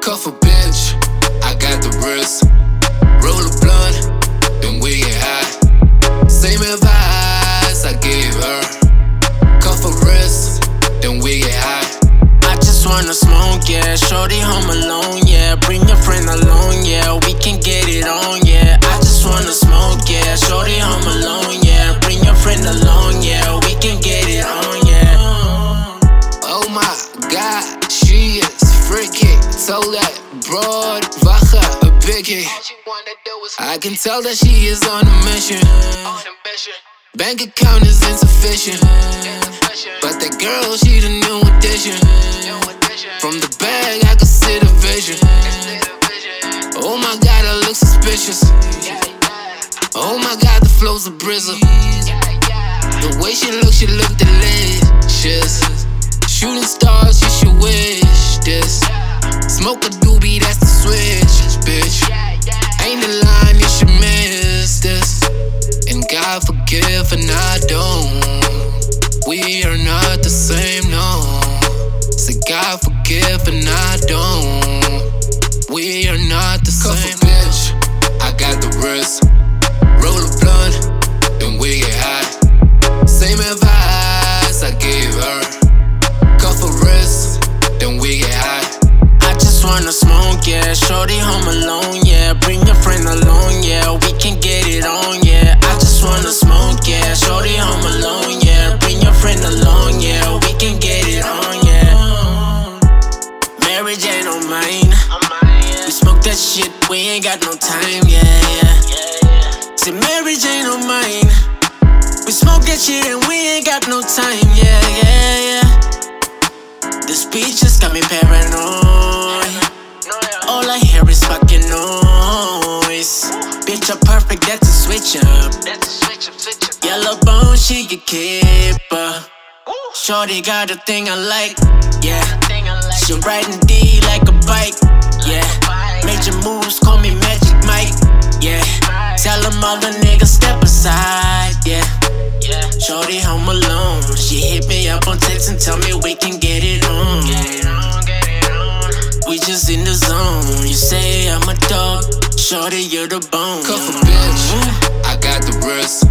Cuff a bitch, I got the wrist. Roll a blunt, then we get high. Same advice I gave her. Wanna smoke, yeah. Shorty home alone, yeah. Bring your friend along, yeah. We can get it on, yeah. I just wanna smoke, yeah. Shorty home alone, yeah. Bring your friend along, yeah. We can get it on, yeah. Oh my god, she is freaky. Told that broad, Vacha, a biggie. I can tell that she is on a mission. Bank account is insufficient. But that girl, she look. Oh my god, the flow's a brizzle. The way she looks, she look delicious. Shooting stars, you should wish this. Smoke a doobie, that's the switch, bitch. Ain't a line, you should miss this. And God forgive, and I don't. We are not the same, no. Say God forgive, and I don't. We are not the same, bitch. Got the wrist. Roll a blunt, then we get high. Same advice I gave her. Cuff a wrist, then we get high. I just wanna smoke, yeah. Shorty home alone, that shit, we ain't got no time, yeah, yeah. Say Mary Jane on mine. We smoke that shit and we ain't got no time, yeah, yeah, yeah. This beat just got me paranoid. All I hear is fucking noise. Bitch, I'm perfect, that's a switch up. Yellow bone, she get keeper. Shorty got a thing I like, yeah. She riding D like a bike, yeah. Major moves, call me Magic Mike, yeah. Tell them all the niggas step aside, yeah. Shorty home alone. She hit me up on text and tell me we can get it on. We just in the zone. You say I'm a dog. Shorty, you're the bone. Cuff a bitch, I got the wrist.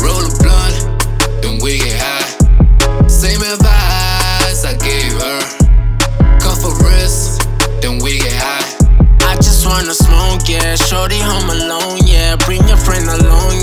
Roll a blunt, then we get high. Same advice I gave her. Cuff a wrist, then we get high. Wanna smoke, yeah. Shorty home alone, yeah. Bring your friend along,